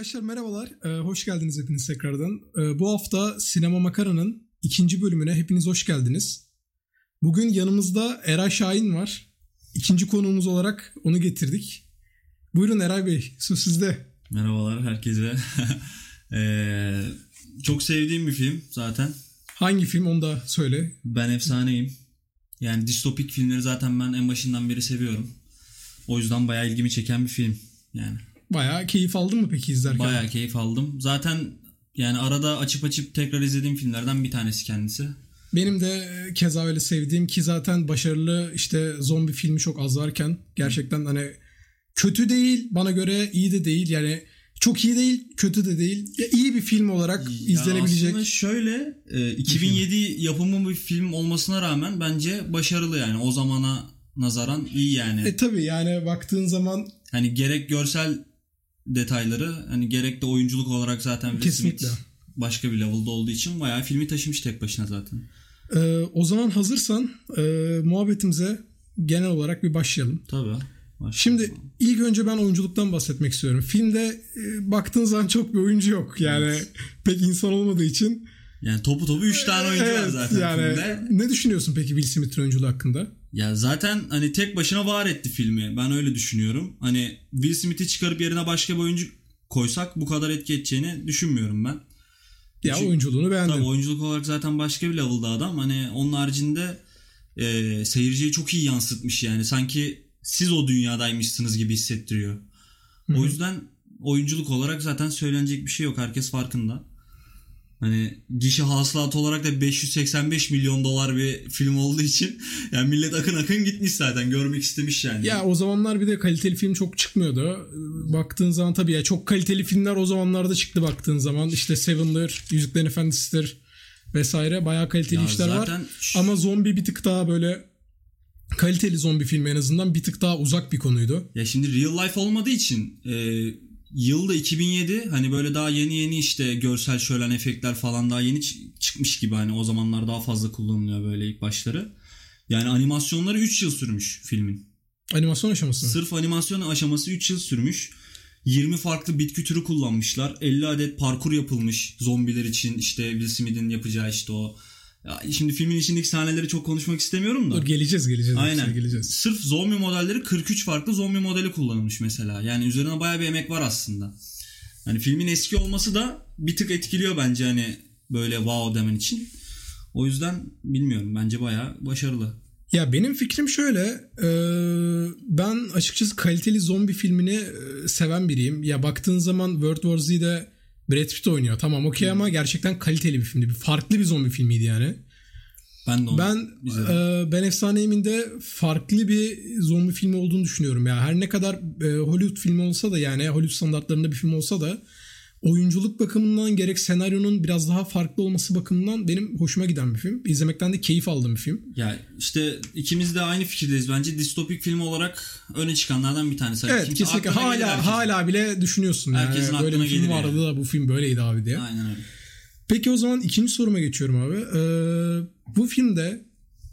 Arkadaşlar merhabalar, ee, hoş geldiniz hepiniz tekrardan. Ee, bu hafta Sinema Makara'nın ikinci bölümüne hepiniz hoş geldiniz. Bugün yanımızda Eray Şahin var. İkinci konuğumuz olarak onu getirdik. Buyurun Eray Bey, söz sizde. Merhabalar herkese. ee, çok sevdiğim bir film zaten. Hangi film onu da söyle. Ben efsaneyim. Yani distopik filmleri zaten ben en başından beri seviyorum. O yüzden bayağı ilgimi çeken bir film yani. Bayağı keyif aldın mı peki izlerken? Bayağı keyif aldım. Zaten yani arada açıp açıp tekrar izlediğim filmlerden bir tanesi kendisi. Benim de keza öyle sevdiğim ki zaten başarılı işte zombi filmi çok az varken gerçekten hani kötü değil bana göre iyi de değil yani çok iyi değil kötü de değil ya iyi bir film olarak ya izlenebilecek. Aslında şöyle 2007 yapımı bir film olmasına rağmen bence başarılı yani o zamana nazaran iyi yani. E tabi yani baktığın zaman hani gerek görsel detayları hani gerek de oyunculuk olarak zaten Will Kesinlikle. Smith başka bir level'da olduğu için bayağı filmi taşımış tek başına zaten. Ee, o zaman hazırsan e, muhabbetimize genel olarak bir başlayalım. Tabii. Başlayalım. Şimdi ilk önce ben oyunculuktan bahsetmek istiyorum. Filmde e, baktığın zaman çok bir oyuncu yok. Yani evet. pek insan olmadığı için. Yani topu topu 3 tane oyuncu evet, var zaten yani, filmde. Ne düşünüyorsun peki Will Smith'in oyunculuğu hakkında? Ya zaten hani tek başına var etti filmi. Ben öyle düşünüyorum. Hani Will Smith'i çıkarıp yerine başka bir oyuncu koysak bu kadar etki edeceğini düşünmüyorum ben. Ya Çünkü, oyunculuğunu beğendim. Tabii oyunculuk olarak zaten başka bir level'da adam. Hani onun haricinde e, seyirciye çok iyi yansıtmış yani. Sanki siz o dünyadaymışsınız gibi hissettiriyor. Hı-hı. O yüzden oyunculuk olarak zaten söylenecek bir şey yok. Herkes farkında. Hani gişe hasılatı olarak da 585 milyon dolar bir film olduğu için yani millet akın akın gitmiş zaten görmek istemiş yani. Ya o zamanlar bir de kaliteli film çok çıkmıyordu. Baktığın zaman tabii ya çok kaliteli filmler o zamanlarda çıktı baktığın zaman. işte Seven'dır, Yüzüklerin Efendisi'dir vesaire bayağı kaliteli ya işler var. Ama zombi bir tık daha böyle kaliteli zombi filmi en azından bir tık daha uzak bir konuydu. Ya şimdi real life olmadığı için e, yılda 2007 hani böyle daha yeni yeni işte görsel şölen efektler falan daha yeni çıkmış gibi hani o zamanlar daha fazla kullanılıyor böyle ilk başları. Yani animasyonları 3 yıl sürmüş filmin. Animasyon aşaması mı? Sırf animasyon aşaması 3 yıl sürmüş. 20 farklı bitki türü kullanmışlar. 50 adet parkur yapılmış zombiler için işte Will Smith'in yapacağı işte o ya şimdi filmin içindeki sahneleri çok konuşmak istemiyorum da. Dur geleceğiz geleceğiz. Aynen. Geleceğiz. Sırf zombi modelleri 43 farklı zombi modeli kullanılmış mesela. Yani üzerine bayağı bir emek var aslında. Hani filmin eski olması da bir tık etkiliyor bence hani böyle wow demen için. O yüzden bilmiyorum bence bayağı başarılı. Ya benim fikrim şöyle. ben açıkçası kaliteli zombi filmini seven biriyim. Ya baktığın zaman World War Z'de Brad Pitt oynuyor. Tamam okey hmm. ama gerçekten kaliteli bir filmdi. Bir farklı bir zombi filmiydi yani. Ben de onu ben e, ben Efsaneyim'in de farklı bir zombi filmi olduğunu düşünüyorum ya. Her ne kadar e, Hollywood filmi olsa da yani Hollywood standartlarında bir film olsa da oyunculuk bakımından gerek senaryonun biraz daha farklı olması bakımından benim hoşuma giden bir film. İzlemekten de keyif aldığım bir film. Ya işte ikimiz de aynı fikirdeyiz bence. Distopik film olarak öne çıkanlardan bir tanesi. Evet Kimse kesinlikle hala hala bile düşünüyorsun Herkesin yani. Böyle bir film vardı yani. da bu film böyleydi abi diye. Aynen öyle. Peki o zaman ikinci soruma geçiyorum abi. Ee, bu filmde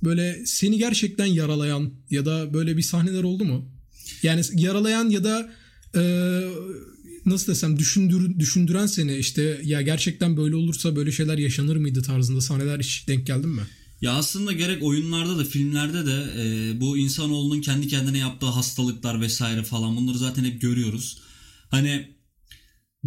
böyle seni gerçekten yaralayan ya da böyle bir sahneler oldu mu? Yani yaralayan ya da e, nasıl desem düşündür, düşündüren seni işte ya gerçekten böyle olursa böyle şeyler yaşanır mıydı tarzında sahneler hiç denk geldin mi? Ya aslında gerek oyunlarda da filmlerde de e, bu insanoğlunun kendi kendine yaptığı hastalıklar vesaire falan bunları zaten hep görüyoruz. Hani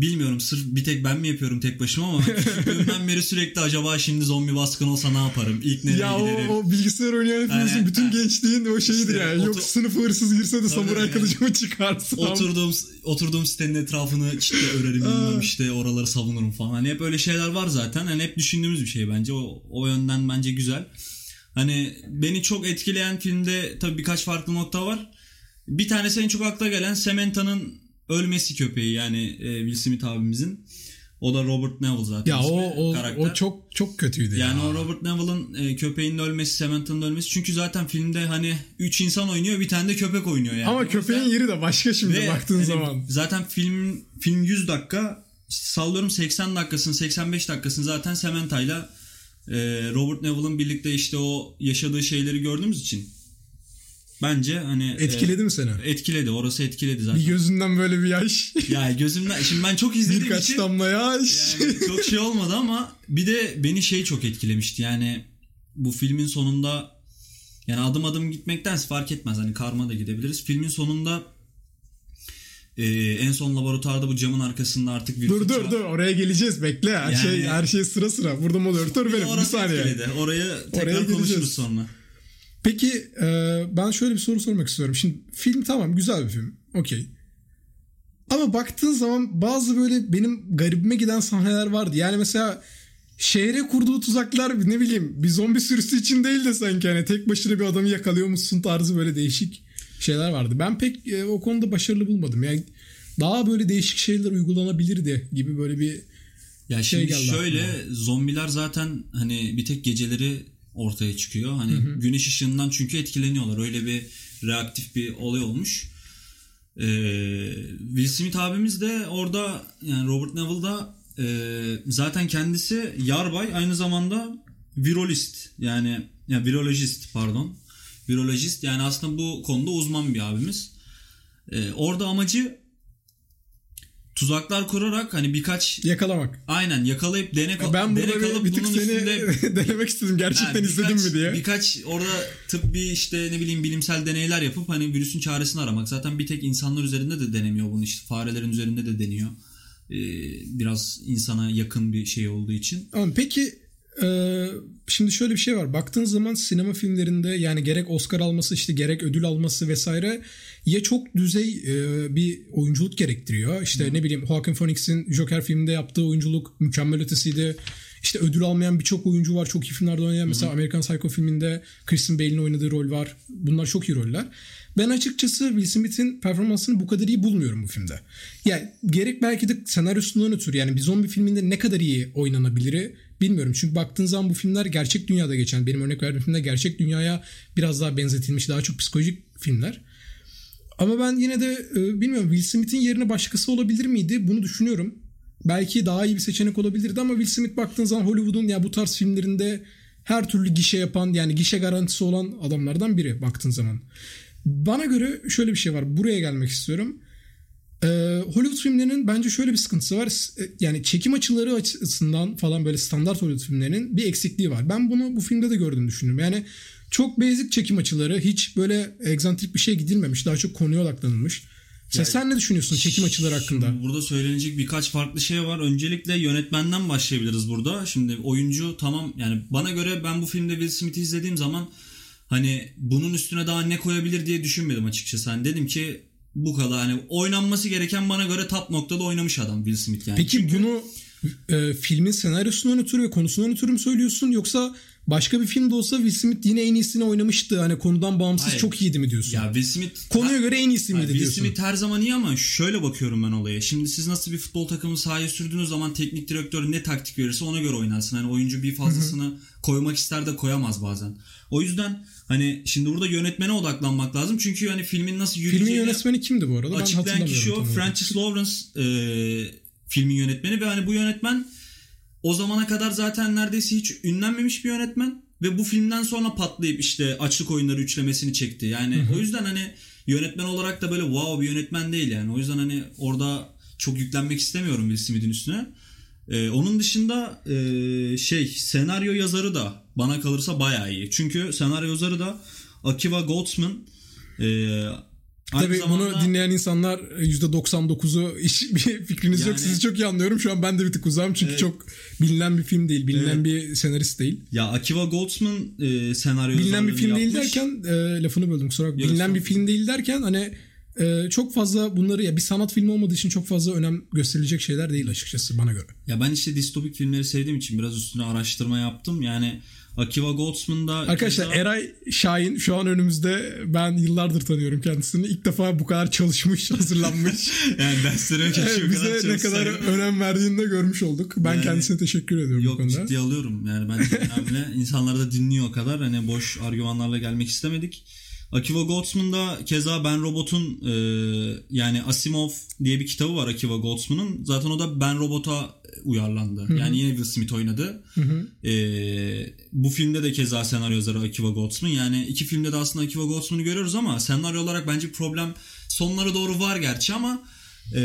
Bilmiyorum sırf bir tek ben mi yapıyorum tek başıma ama küçüklüğümden beri sürekli acaba şimdi zombi baskın olsa ne yaparım? İlk nereye ya giderim? O, o bilgisayar oynayan hepimizin yani, bütün gençliğin o şeyidir işte, yani. Yok sınıf hırsız girse de samuray yani. kılıcımı çıkarsam. Oturduğum, oturduğum sitenin etrafını çitle örerim bilmem işte oraları savunurum falan. Hani hep öyle şeyler var zaten. Hani hep düşündüğümüz bir şey bence. O, o yönden bence güzel. Hani beni çok etkileyen filmde tabii birkaç farklı nokta var. Bir tanesi en çok akla gelen Samantha'nın ölmesi köpeği yani e, Will Smith abimizin. O da Robert Neville zaten. Ya o o, karakter. o çok çok kötüydü yani ya. o Robert Neville'ın e, köpeğinin ölmesi, Samantha'nın ölmesi. Çünkü zaten filmde hani 3 insan oynuyor, bir tane de köpek oynuyor yani. Ama köpeğin yeri de başka şimdi Ve, baktığın hani, zaman. Zaten film film 100 dakika sallıyorum 80 dakikasını 85 dakikasını zaten Samantha'yla e, Robert Neville'ın birlikte işte o yaşadığı şeyleri gördüğümüz için bence hani Etkiledi mi seni? etkiledi. Orası etkiledi zaten. Bir gözünden böyle bir yaş. Yani gözümden şimdi ben çok izlediğim Birkaç için damla yaş. yani çok şey olmadı ama bir de beni şey çok etkilemişti. Yani bu filmin sonunda yani adım adım gitmektense fark etmez. Hani karma da gidebiliriz. Filmin sonunda e, en son laboratuvarda bu camın arkasında artık bir dur dur dur oraya geleceğiz bekle. Her Yani- şey her şey sıra sıra. Burada moderatör benim. Bir saniye. etkiledi. Oraya tekrar Oraya konuşuruz sonra. Peki e, ben şöyle bir soru sormak istiyorum. Şimdi film tamam güzel bir film. Okey. Ama baktığın zaman bazı böyle benim garibime giden sahneler vardı. Yani mesela şehre kurduğu tuzaklar ne bileyim bir zombi sürüsü için değil de sanki hani tek başına bir adamı yakalıyormuşsun tarzı böyle değişik şeyler vardı. Ben pek e, o konuda başarılı bulmadım. Yani daha böyle değişik şeyler uygulanabilirdi gibi böyle bir Ya Şey şimdi geldi şöyle zombiler zaten hani bir tek geceleri ortaya çıkıyor. Hani güneş ışığından çünkü etkileniyorlar. Öyle bir reaktif bir olay olmuş. Ee, Will Smith abimiz de orada yani Robert Neville'da e, zaten kendisi yarbay aynı zamanda virolist yani yani virolojist pardon. Virolojist yani aslında bu konuda uzman bir abimiz. Ee, orada amacı tuzaklar kurarak hani birkaç yakalamak. Aynen yakalayıp denek, Ben denek burada bir, tık bunun seni üstünde denemek istedim. Gerçekten izledin birkaç- mi diye. Birkaç orada tıbbi işte ne bileyim bilimsel deneyler yapıp hani virüsün çaresini aramak. Zaten bir tek insanlar üzerinde de denemiyor bunu işte farelerin üzerinde de deniyor. Ee, biraz insana yakın bir şey olduğu için. Ama peki e, şimdi şöyle bir şey var. Baktığın zaman sinema filmlerinde yani gerek Oscar alması işte gerek ödül alması vesaire ya çok düzey e, bir oyunculuk gerektiriyor. İşte ne bileyim Joaquin Phoenix'in Joker filminde yaptığı oyunculuk mükemmel ötesiydi. İşte ödül almayan birçok oyuncu var. Çok iyi filmlerde oynayan. Mesela American Psycho filminde Christian Bale'in oynadığı rol var. Bunlar çok iyi roller. Ben açıkçası Will Smith'in performansını bu kadar iyi bulmuyorum bu filmde. Yani gerek belki de senaryosundan ötürü yani bir zombi filminde ne kadar iyi oynanabilir bilmiyorum. Çünkü baktığın zaman bu filmler gerçek dünyada geçen, benim örnek verdiğim filmler gerçek dünyaya biraz daha benzetilmiş, daha çok psikolojik filmler. Ama ben yine de e, bilmiyorum Will Smith'in yerine başkası olabilir miydi? Bunu düşünüyorum. Belki daha iyi bir seçenek olabilirdi ama Will Smith baktığın zaman Hollywood'un ya bu tarz filmlerinde her türlü gişe yapan yani gişe garantisi olan adamlardan biri baktığın zaman. Bana göre şöyle bir şey var. Buraya gelmek istiyorum. Ee, Hollywood filmlerinin bence şöyle bir sıkıntısı var. E, Yani çekim açıları açısından falan böyle standart Hollywood filmlerinin bir eksikliği var. Ben bunu bu filmde de gördüğümü düşünüyorum. Yani çok basic çekim açıları, hiç böyle egzantrik bir şey gidilmemiş. Daha çok konuya odaklanılmış. Sen, sen ne düşünüyorsun çekim açıları hakkında? Burada söylenecek birkaç farklı şey var. Öncelikle yönetmenden başlayabiliriz burada. Şimdi oyuncu tamam yani bana göre ben bu filmde Will Smith'i izlediğim zaman hani bunun üstüne daha ne koyabilir diye düşünmedim açıkçası. Hani dedim ki bu kadar hani oynanması gereken bana göre top noktada oynamış adam Will Smith yani. Peki Çünkü- bunu e, filmin senaryosundan ötürü ve konusundan ötürü mü söylüyorsun yoksa başka bir filmde olsa Will Smith yine en iyisini oynamıştı hani konudan bağımsız Hayır. çok iyiydi mi diyorsun? ya Will Smith Konuya göre en iyisi miydi Hayır, Will diyorsun? Smith her zaman iyi ama şöyle bakıyorum ben olaya. Şimdi siz nasıl bir futbol takımı sahaya sürdüğünüz zaman teknik direktör ne taktik verirse ona göre oynarsın. Hani oyuncu bir fazlasını koymak ister de koyamaz bazen. O yüzden hani şimdi burada yönetmene odaklanmak lazım. Çünkü hani filmin nasıl Filmin yürüyeceğini yönetmeni kimdi bu arada? Açıklayan kişi o. Francis Lawrence e, filmin yönetmeni ve hani bu yönetmen o zamana kadar zaten neredeyse hiç ünlenmemiş bir yönetmen ve bu filmden sonra patlayıp işte açlık oyunları üçlemesini çekti. Yani o yüzden hani yönetmen olarak da böyle wow bir yönetmen değil yani. O yüzden hani orada çok yüklenmek istemiyorum Will Smith'in üstüne. Ee, onun dışında e, şey senaryo yazarı da bana kalırsa bayağı iyi. Çünkü senaryo yazarı da Akiva Goldsman. Ee, aynı Tabii zamanda- bunu dinleyen insanlar %99'u hiç bir fikriniz yok. Yani- Sizi çok iyi anlıyorum. Şu an ben de bir tık uzağım çünkü Evet. çok bilinen bir film değil. Bilinen Evet. bir senarist değil. Ya Akiva Goldsman e, senaryo Bilinen bir film değil yapmış. derken e, lafını böldüm kusura bakma. Yok, Bilinen bir film değil derken hani e, çok fazla bunları ya bir sanat filmi olmadığı için çok fazla önem gösterilecek şeyler değil açıkçası bana göre. Ya ben işte distopik filmleri sevdiğim için biraz üstüne araştırma yaptım. Yani Akiva Goldsman da Arkadaşlar keza- Eray Şahin şu an önümüzde ben yıllardır tanıyorum kendisini. İlk defa bu kadar çalışmış, hazırlanmış. yani derslerime keşke Evet, o bize kadar ne kadar önem verdiğini de görmüş olduk. Ben Yani- kendisine teşekkür ediyorum bu Yok konuda. ciddi alıyorum. Yani bence önemli. İnsanlar da dinliyor o kadar. Hani boş argümanlarla gelmek istemedik. Akiva Goldsman da keza Ben Robot'un e, yani Asimov diye bir kitabı var Akiva Goldsman'ın. Zaten o da Ben Robot'a uyarlandı. Hı-hı. Yani yine Will Smith oynadı. E, bu filmde de keza senaryo yazarı Akiva Goldsman. Yani iki filmde de aslında Akiva Goldsman'ı görüyoruz ama senaryo olarak bence problem sonlara doğru var gerçi ama e,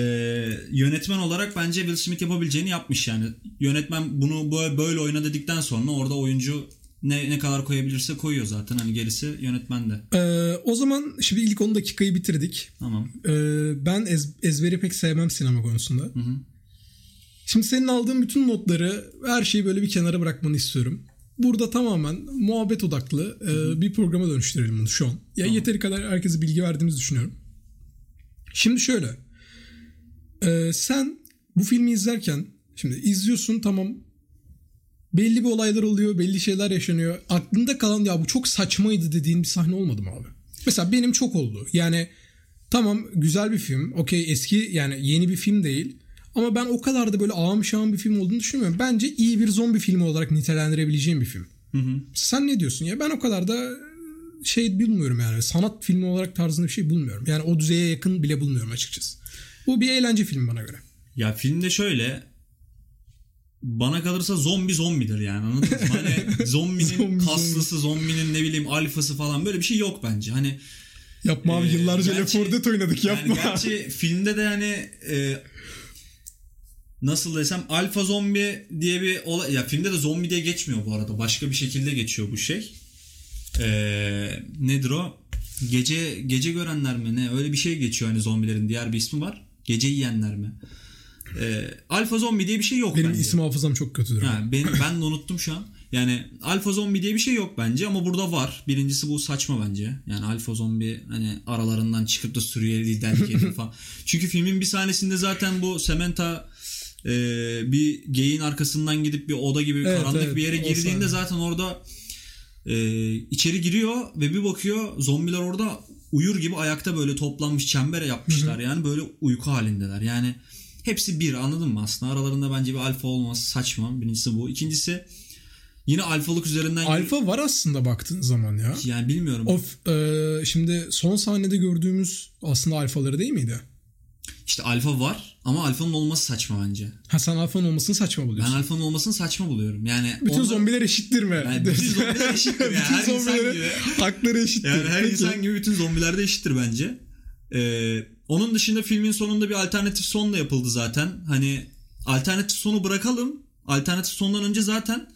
yönetmen olarak bence Will Smith yapabileceğini yapmış yani. Yönetmen bunu böyle, böyle oyna dedikten sonra orada oyuncu ne ne kadar koyabilirse koyuyor zaten. Hani gerisi yönetmen de. Ee, o zaman şimdi ilk 10 dakikayı bitirdik. Tamam. Ee, ben ez, ezberi pek sevmem sinema konusunda. Hı hı. Şimdi senin aldığın bütün notları her şeyi böyle bir kenara bırakmanı istiyorum. Burada tamamen muhabbet odaklı e, bir programa dönüştürelim bunu şu an. Ya yani yeteri kadar herkese bilgi verdiğimizi düşünüyorum. Şimdi şöyle. E, sen bu filmi izlerken şimdi izliyorsun tamam belli bir olaylar oluyor, belli şeyler yaşanıyor. Aklında kalan ya bu çok saçmaydı dediğin bir sahne olmadı mı abi? Mesela benim çok oldu. Yani tamam güzel bir film. Okey eski yani yeni bir film değil. Ama ben o kadar da böyle ağım şağım bir film olduğunu düşünmüyorum. Bence iyi bir zombi filmi olarak nitelendirebileceğim bir film. Hı hı. Sen ne diyorsun ya? Ben o kadar da şey bilmiyorum yani. Sanat filmi olarak tarzında bir şey bulmuyorum. Yani o düzeye yakın bile bulmuyorum açıkçası. Bu bir eğlence filmi bana göre. Ya filmde şöyle bana kalırsa zombi zombidir yani anladın mı? Hani zombinin zombi, kaslısı, zombinin ne bileyim alfası falan böyle bir şey yok bence. Hani Yapma abi e, yıllarca Left 4 Dead oynadık yapma. Yani gerçi filmde de yani e, nasıl desem alfa zombi diye bir olay ya filmde de zombi diye geçmiyor bu arada. Başka bir şekilde geçiyor bu şey. E, nedir o? Gece gece görenler mi ne? Öyle bir şey geçiyor hani zombilerin diğer bir ismi var. Gece yiyenler mi? E, alfa zombi diye bir şey yok Benim bence. isim hafızam çok kötüdür. Ha, ben, ben de unuttum şu an. Yani alfa zombi diye bir şey yok bence ama burada var. Birincisi bu saçma bence. Yani alfa zombi hani aralarından çıkıp da sürüye liderlik ediyor falan. Çünkü filmin bir sahnesinde zaten bu Samantha e, bir geyin arkasından gidip bir oda gibi Evet, karanlık evet, bir yere girdiğinde sahne. zaten orada e, içeri giriyor ve bir bakıyor zombiler orada uyur gibi ayakta böyle toplanmış çembere yapmışlar. Yani böyle uyku halindeler. Yani hepsi bir anladın mı aslında? Aralarında bence bir alfa olması saçma. Birincisi bu. İkincisi yine alfalık üzerinden Alfa var aslında baktığın zaman ya. yani bilmiyorum. Of e, şimdi son sahnede gördüğümüz aslında alfaları değil miydi? İşte alfa var ama alfanın olması saçma bence. Ha sen alfanın olmasını saçma Ben buluyorsun. alfanın olmasını saçma buluyorum. Yani bütün onda- zombiler eşittir mi? Yani bütün zombiler eşittir yani. Her insan zombilerin gibi. hakları eşittir. Yani her Peki. insan gibi bütün zombiler de eşittir bence. Ee, onun dışında filmin sonunda bir alternatif son da yapıldı zaten. Hani alternatif sonu bırakalım. Alternatif sondan önce zaten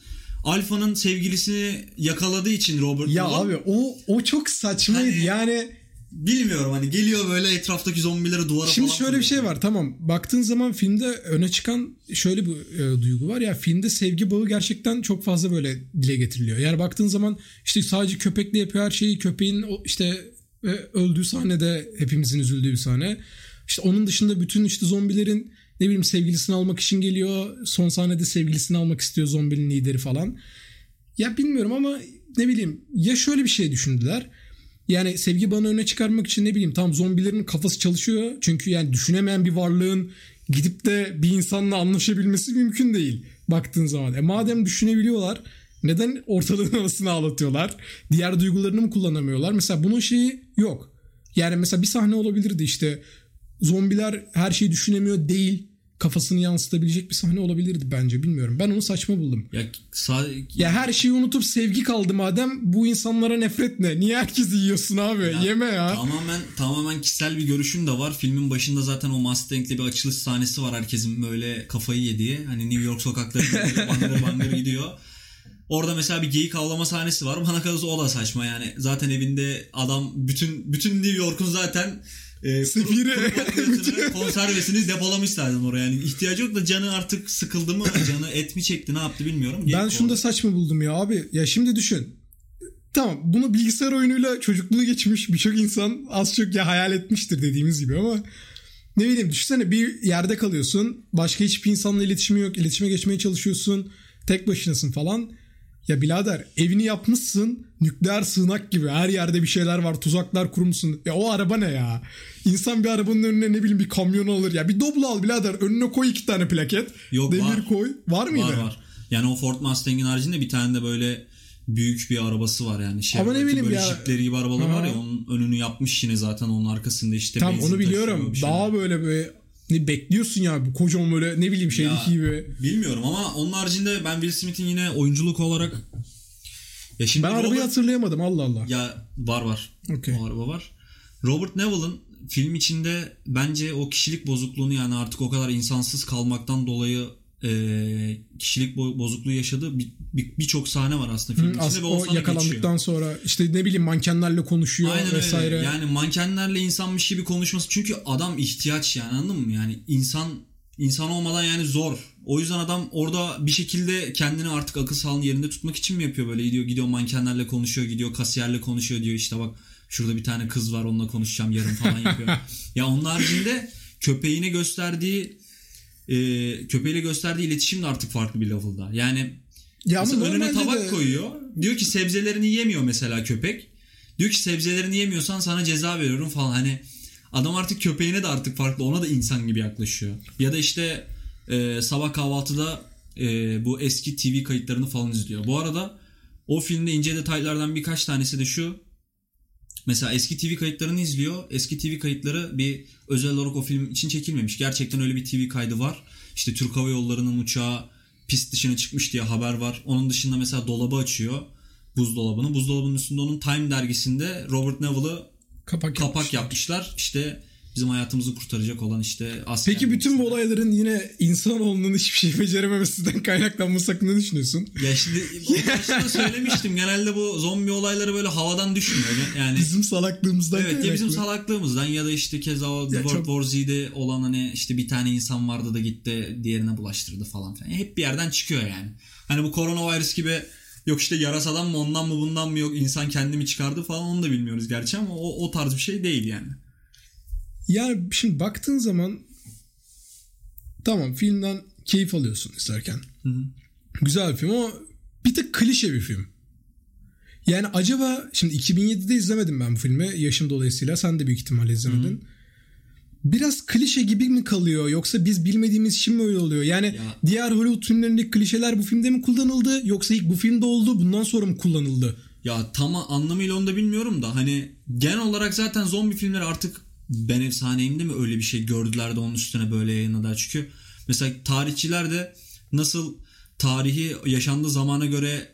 Alfa'nın sevgilisini yakaladığı için Robert Ya Nolan, abi o o çok saçmaydı. Hani- yani bilmiyorum hani geliyor böyle etraftaki zombileri duvara şimdi falan şöyle bir şey var tamam. Baktığın zaman filmde öne çıkan şöyle bir e, duygu var ya filmde sevgi bağı gerçekten çok fazla böyle dile getiriliyor. Yani baktığın zaman işte sadece köpekle yapıyor her şeyi. Köpeğin o işte e, öldüğü sahnede hepimizin üzüldüğü bir sahne. İşte onun dışında bütün işte zombilerin ne bileyim sevgilisini almak için geliyor. Son sahnede sevgilisini almak istiyor zombinin lideri falan. Ya bilmiyorum ama ne bileyim ya şöyle bir şey düşündüler. Yani sevgi bağını öne çıkarmak için ne bileyim tam zombilerin kafası çalışıyor. Çünkü yani düşünemeyen bir varlığın gidip de bir insanla anlaşabilmesi mümkün değil baktığın zaman. E madem düşünebiliyorlar neden ortalığın arasına ağlatıyorlar? Diğer duygularını mı kullanamıyorlar? Mesela bunun şeyi yok. Yani mesela bir sahne olabilirdi işte zombiler her şeyi düşünemiyor değil kafasını yansıtabilecek bir sahne olabilirdi bence bilmiyorum. Ben onu saçma buldum. Ya, sa- Ya her şeyi unutup sevgi kaldı madem bu insanlara nefret ne? Niye herkesi yiyorsun abi? Ya, Yeme ya. Tamamen tamamen kişisel bir görüşüm de var. Filmin başında zaten o Mustang'li bir açılış sahnesi var. Herkesin böyle kafayı yediği. Hani New York sokaklarında bangır bangır gidiyor. Orada mesela bir geyik avlama sahnesi var. Bana kalırsa o da saçma yani. Zaten evinde adam bütün bütün New York'un zaten e, Sefiri. konservesini depolamış zaten oraya. Yani ihtiyacı yok da canı artık sıkıldı mı? Canı et mi çekti ne yaptı bilmiyorum. Geyik Ben şunu da orada. saçma buldum ya abi. Ya şimdi düşün. Tamam bunu bilgisayar oyunuyla çocukluğu geçmiş birçok insan az çok ya hayal etmiştir dediğimiz gibi ama ne bileyim düşünsene bir yerde kalıyorsun. Başka hiçbir insanla iletişimi yok. iletişime geçmeye çalışıyorsun. Tek başınasın falan. Ya birader evini yapmışsın nükleer sığınak gibi her yerde bir şeyler var tuzaklar kurmuşsun. Ya o araba ne ya? İnsan bir arabanın önüne ne bileyim bir kamyon alır ya. Bir Doblo al birader önüne koy iki tane plaket. Yok, Demir var. koy. Var mıydı? Var var. Yani o Ford Mustang'in haricinde bir tane de böyle büyük bir arabası var yani. Şey, Ama ne bileyim böyle ya. jipleri gibi arabalar var ya onun önünü yapmış yine zaten onun arkasında işte Tam benzin onu biliyorum. bir. Daha böyle böyle ne bekliyorsun ya bu kocaman böyle ne bileyim şeydeki Ya, gibi. Bilmiyorum ama onun haricinde ben Will Smith'in yine oyunculuk olarak ya şimdi Ben arabayı Robert- hatırlayamadım Allah Allah. ya var var. Okey. O araba var. Robert Neville'ın film içinde bence o kişilik bozukluğunu yani artık o kadar insansız kalmaktan dolayı e, kişilik bo- bozukluğu yaşadığı bir- bir- birçok sahne var aslında film Hı, içinde ve o, o yakalandıktan geçiyor. sonra işte ne bileyim mankenlerle konuşuyor Aynen vesaire. öyle. Yani mankenlerle insanmış gibi konuşması çünkü adam ihtiyaç yani anladın mı? Yani insan insan olmadan yani zor. O yüzden adam orada bir şekilde kendini artık akıl sağlığını yerinde tutmak için mi yapıyor böyle gidiyor gidiyor mankenlerle konuşuyor gidiyor kasiyerle konuşuyor diyor işte bak şurada bir tane kız var onunla konuşacağım yarın falan yapıyor. ya onun haricinde köpeğine gösterdiği e, köpeğiyle gösterdiği iletişim de artık farklı bir level'da. Yani ya Mesela önüne tabak de- koyuyor. Diyor ki sebzelerini yemiyor mesela köpek. Diyor ki sebzelerini yemiyorsan sana ceza veriyorum falan. Hani adam artık köpeğine de artık farklı. Ona da insan gibi yaklaşıyor. Ya da işte e, sabah kahvaltıda e, bu eski TV kayıtlarını falan izliyor. Bu arada o filmde ince detaylardan birkaç tanesi de şu. Mesela eski TV kayıtlarını izliyor. Eski TV kayıtları bir özel olarak o film için çekilmemiş. Gerçekten öyle bir TV kaydı var. İşte Türk Hava Yolları'nın uçağı pist dışına çıkmış diye haber var. Onun dışında mesela dolabı açıyor. Buzdolabını. Buzdolabının üstünde onun Time dergisinde Robert Neville'ı kapak, kapak yapmışlar. yapmışlar. İşte bizim hayatımızı kurtaracak olan işte asker. Peki bütün bu olayların yine insanoğlunun hiçbir şey becerememesinden kaynaklanması hakkında ne düşünüyorsun? Ya şimdi başta söylemiştim. Genelde bu zombi olayları böyle havadan düşmüyor. Yani Bizim salaklığımızdan Evet ya bizim salaklığımızdan ya da işte keza o World çok- War Z'de olan hani işte bir tane insan vardı da gitti diğerine bulaştırdı falan filan. Hep bir yerden çıkıyor yani. Hani bu koronavirüs gibi yok işte yarasadan mı ondan mı bundan mı yok insan kendi mi çıkardı falan onu da bilmiyoruz gerçi ama o, o tarz bir şey değil yani. Yani şimdi baktığın zaman tamam filmden keyif alıyorsun izlerken. Hı hı. Güzel bir film ama bir tık klişe bir film. Yani acaba şimdi 2007'de izlemedim ben bu filmi yaşım dolayısıyla sen de büyük ihtimalle izlemedin. Biraz klişe gibi mi kalıyor yoksa biz bilmediğimiz için mi öyle oluyor? Yani Ya- diğer Hollywood filmlerindeki klişeler bu filmde mi kullanıldı yoksa ilk bu filmde oldu bundan sonra mı kullanıldı? Ya tam anlamıyla onu da bilmiyorum da hani genel olarak zaten zombi filmleri artık ben efsaneyimde mi öyle bir şey gördüler de onun üstüne böyle yayınladılar. Çünkü mesela tarihçiler de nasıl tarihi yaşandığı zamana göre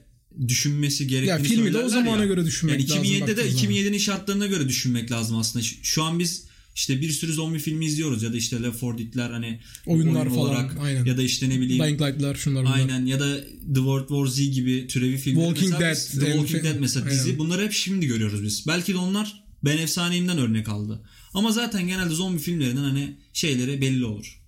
düşünmesi gerektiğini Ya filmi de o zamana ya. göre düşünmek yani lazım 2007'de de baktığın zaman. 2007'nin şartlarına göre düşünmek lazım aslında. Şu- an biz işte bir sürü zombi filmi izliyoruz ya da işte Left 4 Dead'ler hani Oyunlar oyun falan, olarak aynen. ya da işte ne bileyim Dying Light'lar şunlar bunlar. Aynen ya da The World War Z gibi türevi filmler. Walking mesela Dead, The Walking en- Dead mesela aynen. dizi. Bunları hep şimdi görüyoruz biz. Belki de onlar Ben Efsaneyim'den örnek aldı. Ama zaten genelde zombi filmlerinin hani şeyleri belli olur.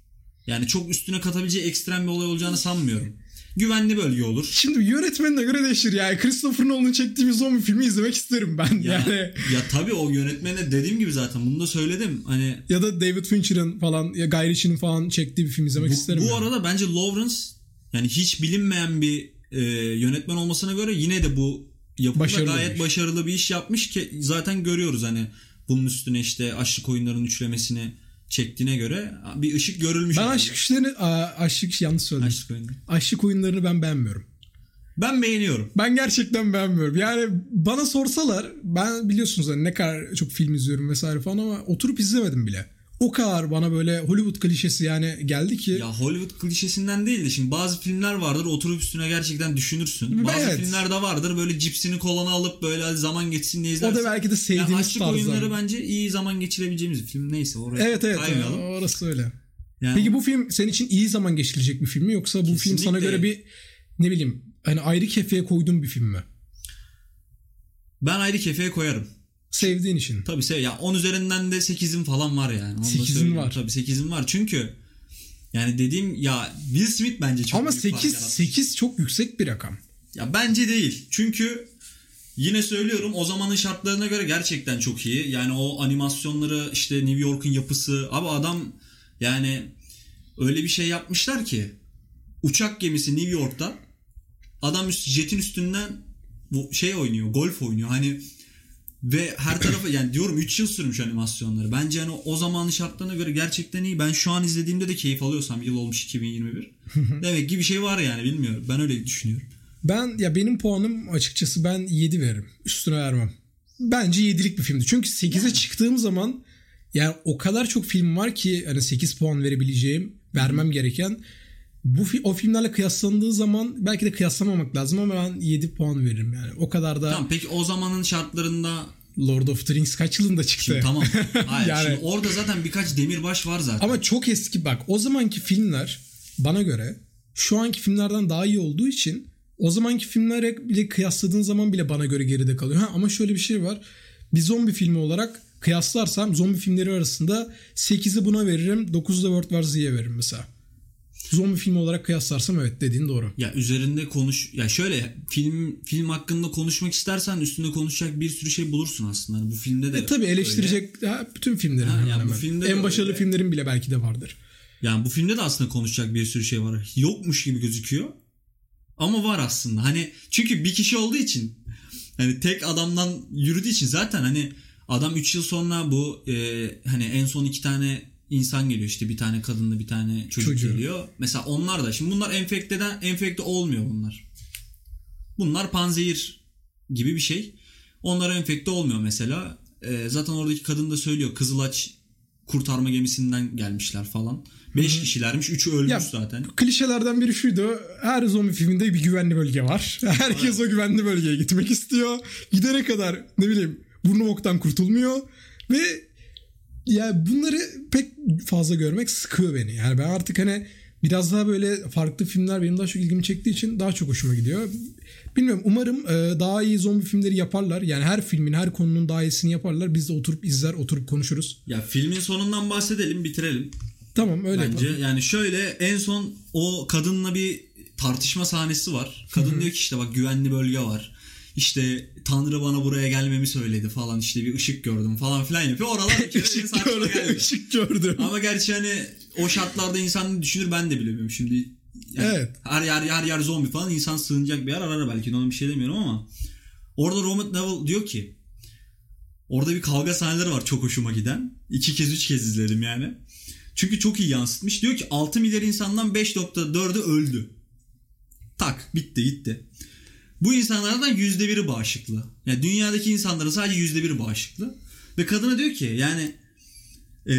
Yani çok üstüne katabileceği ekstrem bir olay olacağını sanmıyorum. Güvenli bölge olur. Şimdi yönetmenine göre değişir yani. Christopher Nolan'ın çektiği bir zombi filmi izlemek isterim ben Ya, yani. ya tabii o yönetmene dediğim gibi zaten bunu da söyledim. Hani Ya da David Fincher'ın falan ya Guy Ritchie'nin falan çektiği bir film izlemek bu, isterim. bu yani. arada bence Lawrence yani hiç bilinmeyen bir e, yönetmen olmasına göre yine de bu yapımda Başarılı gayet bir iş. başarılı bir iş yapmış ki zaten görüyoruz hani bunun üstüne işte aşık oyunların üçlemesini çektiğine göre bir ışık görülmüş. Ben herhalde. aşık işlerini aa, aşık yanlış söyledim. Aşık oyunu. Aşık oyunlarını ben beğenmiyorum. Ben beğeniyorum. Ben gerçekten beğenmiyorum. Yani bana sorsalar ben biliyorsunuz hani ne kadar çok film izliyorum vesaire falan ama oturup izlemedim bile. O kadar bana böyle Hollywood klişesi yani geldi ki Ya Hollywood klişesinden değil de şimdi bazı filmler vardır oturup üstüne gerçekten düşünürsün. Bazı Evet. filmler de vardır böyle cipsini kolana alıp böyle zaman geçsin diye o izlersin. da belki de Yani sevdiğimiz aşık tarzdan. oyunları bence iyi zaman geçirebileceğimiz bir film. Neyse oraya Evet evet kaymayalım. orası öyle. Yani Peki bu film senin için iyi zaman geçirecek bir film mi yoksa bu film sana göre bir ne bileyim hani ayrı kefeye koyduğun bir film mi? ben ayrı kefeye koyarım. Sevdiğin için. Tabii sev ya 10 üzerinden de 8'im falan var yani. Onu da 8'in söyleyeyim. var. Tabii 8'im var. Çünkü yani dediğim ya Will Smith bence çok Ama büyük fark 8 yaratmış. 8 çok yüksek bir rakam. Ya bence değil. Çünkü yine söylüyorum o zamanın şartlarına göre gerçekten çok iyi. Yani o animasyonları işte New York'un yapısı. Abi adam yani öyle bir şey yapmışlar ki uçak gemisi New York'ta adam üst, jetin üstünden bu şey oynuyor, golf oynuyor. Hani ve her tarafa yani diyorum 3 yıl sürmüş animasyonları. Bence hani o zamanın şartlarına göre gerçekten iyi. Ben şu an izlediğimde de keyif alıyorsam yıl olmuş 2021. Demek ki bir şey var yani bilmiyorum. Ben öyle düşünüyorum. Ben ya benim puanım açıkçası ben 7 veririm. Üstüne vermem. Bence 7'lik bir filmdi. Çünkü 8'e yani. çıktığım zaman yani o kadar çok film var ki hani 8 puan verebileceğim, vermem gereken. Bu o filmlerle kıyaslandığı zaman belki de kıyaslamamak lazım ama ben 7 puan veririm yani. O kadar da Tamam peki o zamanın şartlarında Lord of the Rings kaç yılında çıktı? Şimdi, tamam. Hayır, yani, şimdi orada zaten birkaç demirbaş var zaten. Ama çok eski bak. O zamanki filmler bana göre şu anki filmlerden daha iyi olduğu için o zamanki filmlere bile kıyasladığın zaman bile bana göre geride kalıyor. Ha, ama şöyle bir şey var. Bir zombi filmi olarak kıyaslarsam zombi filmleri arasında 8'i buna veririm. 9'u da World War Z'ye veririm mesela. Zombi filmi olarak kıyaslarsam evet dediğin doğru. Ya üzerinde konuş ya şöyle film film hakkında konuşmak istersen üstünde konuşacak bir sürü şey bulursun aslında. Hani bu filmde de e, tabii eleştirecek ha, bütün filmlerin ha, yani Bu filmde en başarılı öyle. filmlerin bile belki de vardır. Yani bu filmde de aslında konuşacak bir sürü şey var. Yokmuş gibi gözüküyor. Ama var aslında. Hani çünkü bir kişi olduğu için hani tek adamdan yürüdüğü için zaten hani adam 3 yıl sonra bu e, hani en son iki tane insan geliyor işte bir tane kadınla bir tane çocuk Çocuğu. geliyor. Mesela onlar da şimdi bunlar enfekteden enfekte olmuyor bunlar. Bunlar panzehir gibi bir şey. Onlar enfekte olmuyor mesela. E, zaten oradaki kadın da söylüyor Kızılaç kurtarma gemisinden gelmişler falan. 5 kişilermiş. 3'ü ölmüş ya, zaten. Klişelerden biri şuydu. Her zombi filminde bir güvenli bölge var. Herkes evet. o güvenli bölgeye gitmek istiyor. Gidene kadar ne bileyim burnu oktan kurtulmuyor. Ve ya bunları pek fazla görmek sıkıyor beni. Yani ben artık hani biraz daha böyle farklı filmler benim daha çok ilgimi çektiği için daha çok hoşuma gidiyor. Bilmiyorum umarım e, daha iyi zombi filmleri yaparlar. Yani her filmin her konunun daha iyisini yaparlar. Biz de oturup izler oturup konuşuruz. Ya filmin sonundan bahsedelim bitirelim. Tamam öyle Bence yapalım. yani şöyle en son o kadınla bir tartışma sahnesi var. Kadın diyor ki işte bak güvenli bölge var. İşte Tanrı bana buraya gelmemi söyledi falan işte bir ışık gördüm falan filan yapıyor. Oralar bir ışık gördüm, ışık gördüm. Ama gerçi hani o şartlarda insan düşünür ben de bilemiyorum şimdi. Yani evet. Her yer her yer zombi falan insan sığınacak bir yer arar belki ona bir şey demiyorum ama orada Robert Neville diyor ki orada bir kavga sahneleri var çok hoşuma giden. İki kez üç kez izledim yani. Çünkü çok iyi yansıtmış. Diyor ki 6 milyar insandan 5.4'ü öldü. Tak bitti gitti. Bu insanlardan %1'i bağışıklı. Yani dünyadaki insanların sadece %1'i bağışıklı. Ve kadına diyor ki yani e,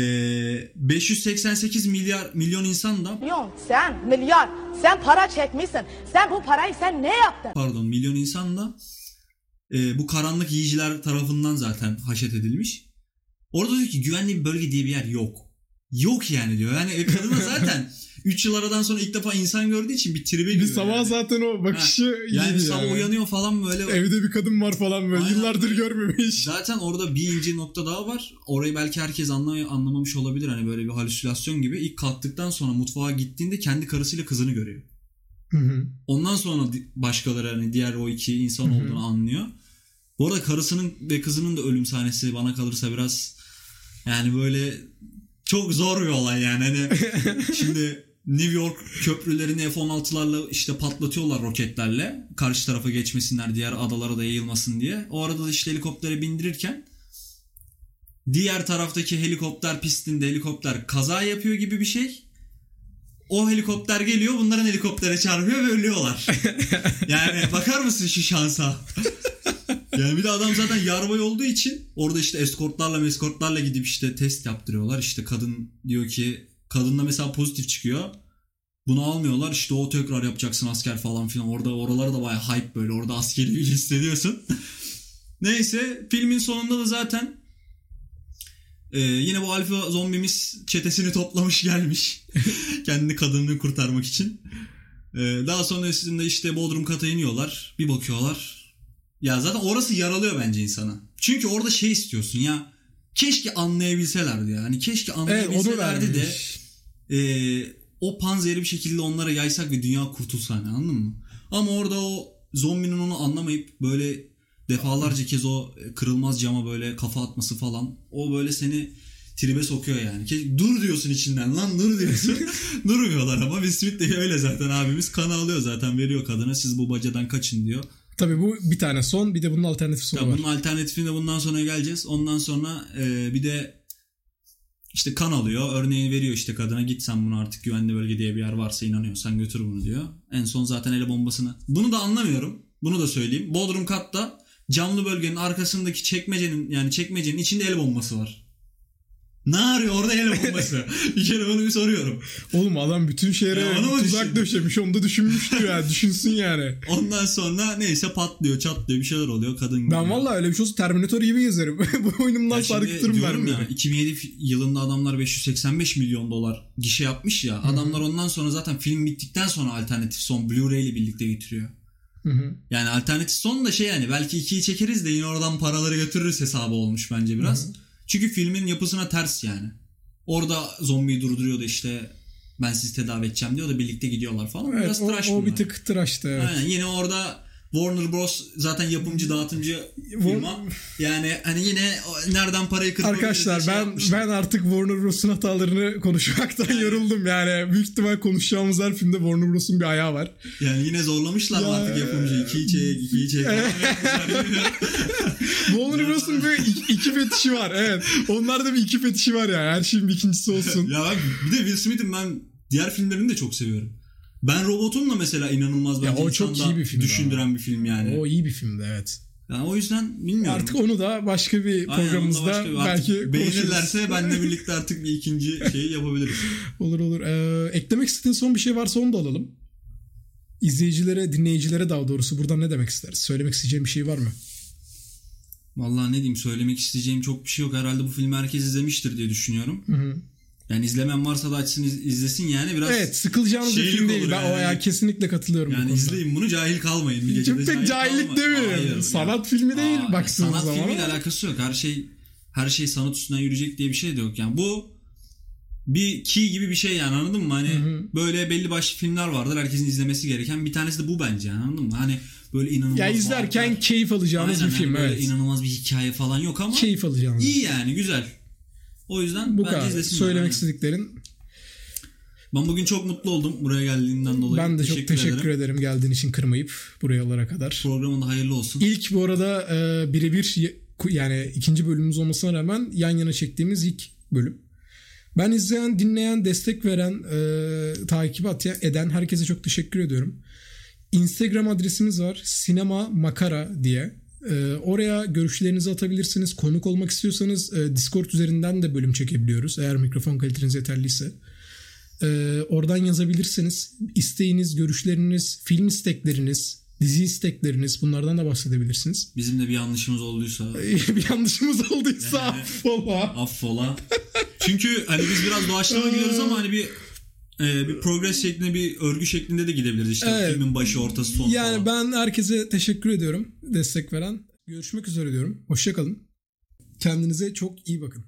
588 milyar milyon insan da milyon sen milyar sen para çekmişsin. Sen bu parayı sen ne yaptın? Pardon milyon insan da e, bu karanlık yiyiciler tarafından zaten haşet edilmiş. Orada diyor ki güvenli bir bölge diye bir yer yok. Yok yani diyor. Yani kadına zaten 3 yıl aradan sonra ilk defa insan gördüğü için bir tribe giriyor. Bir sabah yani. zaten o bakışı ha, yani. Yani sabah uyanıyor falan böyle. Evde bir kadın var falan böyle. Aynen. Yıllardır görmemiş. Zaten orada bir ince nokta daha var. Orayı belki herkes anlay anlamamış olabilir. Hani böyle bir halüsinasyon gibi. İlk kalktıktan sonra mutfağa gittiğinde kendi karısıyla kızını görüyor. Hı hı. Ondan sonra başkaları hani diğer o iki insan hı hı. olduğunu anlıyor. Bu arada karısının ve kızının da ölüm sahnesi bana kalırsa biraz yani böyle çok zor bir olay yani. Hani şimdi New York köprülerini F-16'larla işte patlatıyorlar roketlerle. Karşı tarafa geçmesinler diğer adalara da yayılmasın diye. O arada da işte helikoptere bindirirken diğer taraftaki helikopter pistinde helikopter kaza yapıyor gibi bir şey. O helikopter geliyor bunların helikoptere çarpıyor ve ölüyorlar. yani bakar mısın şu şansa? Yani bir de adam zaten yarbay olduğu için orada işte eskortlarla eskortlarla gidip işte test yaptırıyorlar. İşte kadın diyor ki kadınla mesela pozitif çıkıyor. Bunu almıyorlar işte o tekrar yapacaksın asker falan filan. Orada oraları da baya hype böyle orada askeri bir hissediyorsun. Neyse filmin sonunda da zaten ee, yine bu alfa zombimiz çetesini toplamış gelmiş. Kendini kadını kurtarmak için. Ee, daha sonrasında işte Bodrum kata iniyorlar. Bir bakıyorlar ya zaten orası yaralıyor bence insana. Çünkü orada şey istiyorsun ya keşke anlayabilselerdi ya. Hani keşke anlayabilselerdi evet, de e, o panzeri bir şekilde onlara yaysak ve dünya kurtulsa hani anladın mı? Ama orada o zombinin onu anlamayıp böyle defalarca kez o kırılmaz cama böyle kafa atması falan o böyle seni tribe sokuyor yani. Dur diyorsun içinden lan dur diyorsun. Durmuyorlar ama Will Smith de öyle zaten abimiz kan alıyor zaten veriyor kadına siz bu bacadan kaçın diyor. Tabii bu bir tane son bir de bunun alternatifi sonu var. Bunun alternatifine bundan sonra geleceğiz. Ondan sonra e, bir de İşte kan alıyor. Örneği veriyor işte kadına git sen bunu artık güvenli bölge diye bir yer varsa inanıyorsan götür bunu diyor. En son zaten ele bombasını. Bunu da anlamıyorum. Bunu da söyleyeyim. Bodrum katta camlı bölgenin arkasındaki çekmecenin yani çekmecenin içinde el bombası var. Ne arıyor orada el bombası? bir kere onu bir soruyorum. Oğlum adam bütün şehre Ya tuzak düşündün? döşemiş. Onu da düşünmüştür ya. Düşünsün yani. Ondan sonra neyse patlıyor çatlıyor bir şeyler oluyor kadın. Ben vallahi öyle bir şey olsa Terminator gibi gezerim. Bu oyunumdan sarkıtırım ben. ya 2007 fi- yılında adamlar 585 milyon dolar gişe yapmış ya. Adamlar ondan sonra zaten film bittikten sonra alternatif son Blu-ray ile birlikte getiriyor. Hı hı. Yani alternatif son da şey yani belki ikiyi çekeriz de yine oradan paraları götürürüz hesabı olmuş bence biraz. Çünkü filmin yapısına ters yani. Orada zombiyi durduruyor da işte ben sizi tedavi edeceğim diyor da birlikte gidiyorlar falan. Evet, Biraz o, tıraş o bir tık tıraştı. Evet. Aynen yine orada Warner Bros zaten yapımcı dağıtımcı firma. Yani hani yine nereden parayı kırpabiliriz Arkadaşlar şey ben yapmışlar. ben artık Warner Bros'un hatalarını konuşmaktan yoruldum yani. Büyük ihtimal konuşacağımız her filmde Warner Bros'un bir ayağı var. Yani yine zorlamışlar Ya. artık yapımcı. Çek, ikiyi çek falan yapmışlar. Warner Bros'un bir iki, iki fetişi var. Evet. Onlarda bir iki fetişi var ya. Her şeyin bir ikincisi olsun. ya bak bir de Will Smith'in ben diğer filmlerini de çok seviyorum. Ben Robot'umla mesela inanılmaz Ya bence o çok iyi bir film düşündüren bir film yani. O iyi bir filmdi evet. Yani o yüzden bilmiyorum. Artık onu da başka bir Aynen, programımızda başka bir- belki beğenirlerse benle birlikte artık bir ikinci şeyi yapabiliriz. Olur olur. Ee, eklemek istediğin son bir şey varsa onu da alalım. İzleyicilere, dinleyicilere daha doğrusu buradan ne demek isteriz? Söylemek isteyeceğim bir şey var mı? Vallahi ne diyeyim söylemek isteyeceğim çok bir şey yok. Herhalde bu filmi herkes izlemiştir diye düşünüyorum. Hı hı. Yani izlemeyen varsa da açsın iz- izlesin yani biraz. Evet sıkılacağınız bir film değil. Ben o yani. ya kesinlikle katılıyorum bu Yani konuda. izleyin bunu cahil kalmayın. Bir gecede Çok pek cahillik demiyorum. Sanat ya. filmi değil Aa, baktığınız sanat zaman. filmiyle ama- alakası yok. Her şey her şey sanat üstünden yürüyecek diye bir şey de yok. Yani bu bir key gibi bir şey yani anladın mı? Hani böyle belli başlı filmler vardır herkesin izlemesi gereken. Bir tanesi de bu bence yani anladın mı? Hani böyle inanılmaz. Ya izlerken muhabbetler- keyif alacağınız Aynen, bir film böyle evet. inanılmaz bir hikaye falan yok ama Keyif alacağınız. iyi yani güzel. O yüzden Bu bence kadar. izlesinler. Söylemek aynen. istediklerin. Ben bugün çok mutlu oldum buraya geldiğinden dolayı. Ben de çok teşekkür ederim geldiğin için kırmayıp buralara kadar. Programın hayırlı olsun. İlk bu arada e, birebir yani ikinci bölümümüz olmasına rağmen yan yana çektiğimiz ilk bölüm. Ben izleyen, dinleyen, destek veren, e, takip eden herkese çok teşekkür ediyorum. Instagram adresimiz var. Sinema Makara diye. E, oraya görüşlerinizi atabilirsiniz. Konuk olmak istiyorsanız e, Discord üzerinden de bölüm çekebiliyoruz. Eğer mikrofon kaliteniz yeterliyse. E, oradan yazabilirsiniz. İsteğiniz, görüşleriniz, film istekleriniz, dizi istekleriniz bunlardan da bahsedebilirsiniz. Bizim de bir yanlışımız olduysa bir yanlışımız olduysa Yani- affola. affola. Çünkü hani biz biraz doğaçlama gidiyoruz ama hani bir e, bir progres şeklinde bir örgü şeklinde de gidebiliriz işte Evet. filmin başı ortası sonu Yani falan. ben herkese teşekkür ediyorum destek veren. Görüşmek üzere diyorum. Hoşçakalın. Kendinize çok iyi bakın.